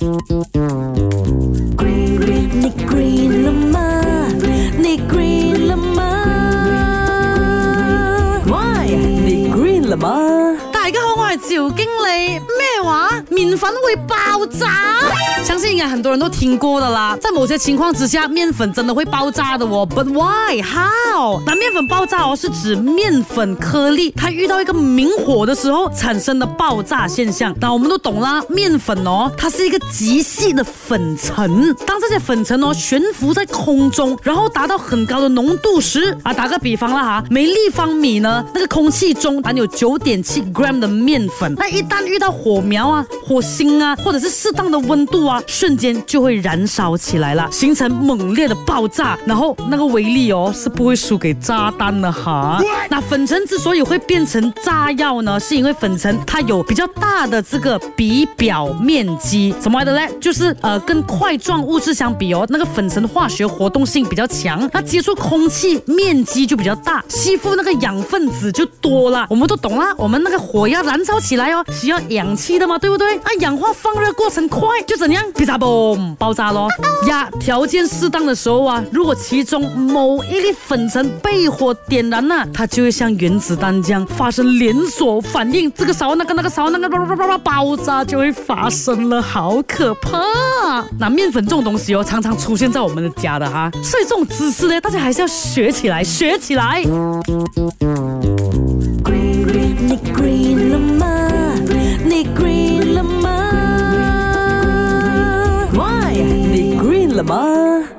Green, green, này green là green là ma Why? Này green là ma 大家好，我係趙經理。咩話？面粉会爆炸，相信应该很多人都听过的啦。在某些情况之下，面粉真的会爆炸的哦。But why? How? 那面粉爆炸哦，是指面粉颗粒它遇到一个明火的时候产生的爆炸现象。那我们都懂啦，面粉哦，它是一个极细的粉尘。当这些粉尘哦悬浮在空中，然后达到很高的浓度时啊，打个比方了哈，每立方米呢，那个空气中含有九点七 gram 的面粉。那一旦遇到火苗啊。火星啊，或者是适当的温度啊，瞬间就会燃烧起来了，形成猛烈的爆炸，然后那个威力哦是不会输给炸弹的哈。那粉尘之所以会变成炸药呢，是因为粉尘它有比较大的这个比表面积，怎么来的嘞？就是呃跟块状物质相比哦，那个粉尘化学活动性比较强，它接触空气面积就比较大，吸附那个氧分子就多了。我们都懂啦，我们那个火要燃烧起来哦，需要氧气的嘛，对不对？啊，氧化放热过程快就怎样？噼嚓嘣，爆炸咯。呀，条件适当的时候啊，如果其中某一粒粉尘被火点燃了，它就会像原子弹样发生连锁反应，这个烧那个那个烧那个叭叭叭叭爆炸就会发生了，好可怕！那面粉这种东西哦，常常出现在我们的家的哈，所以这种知识呢，大家还是要学起来，学起来。什么？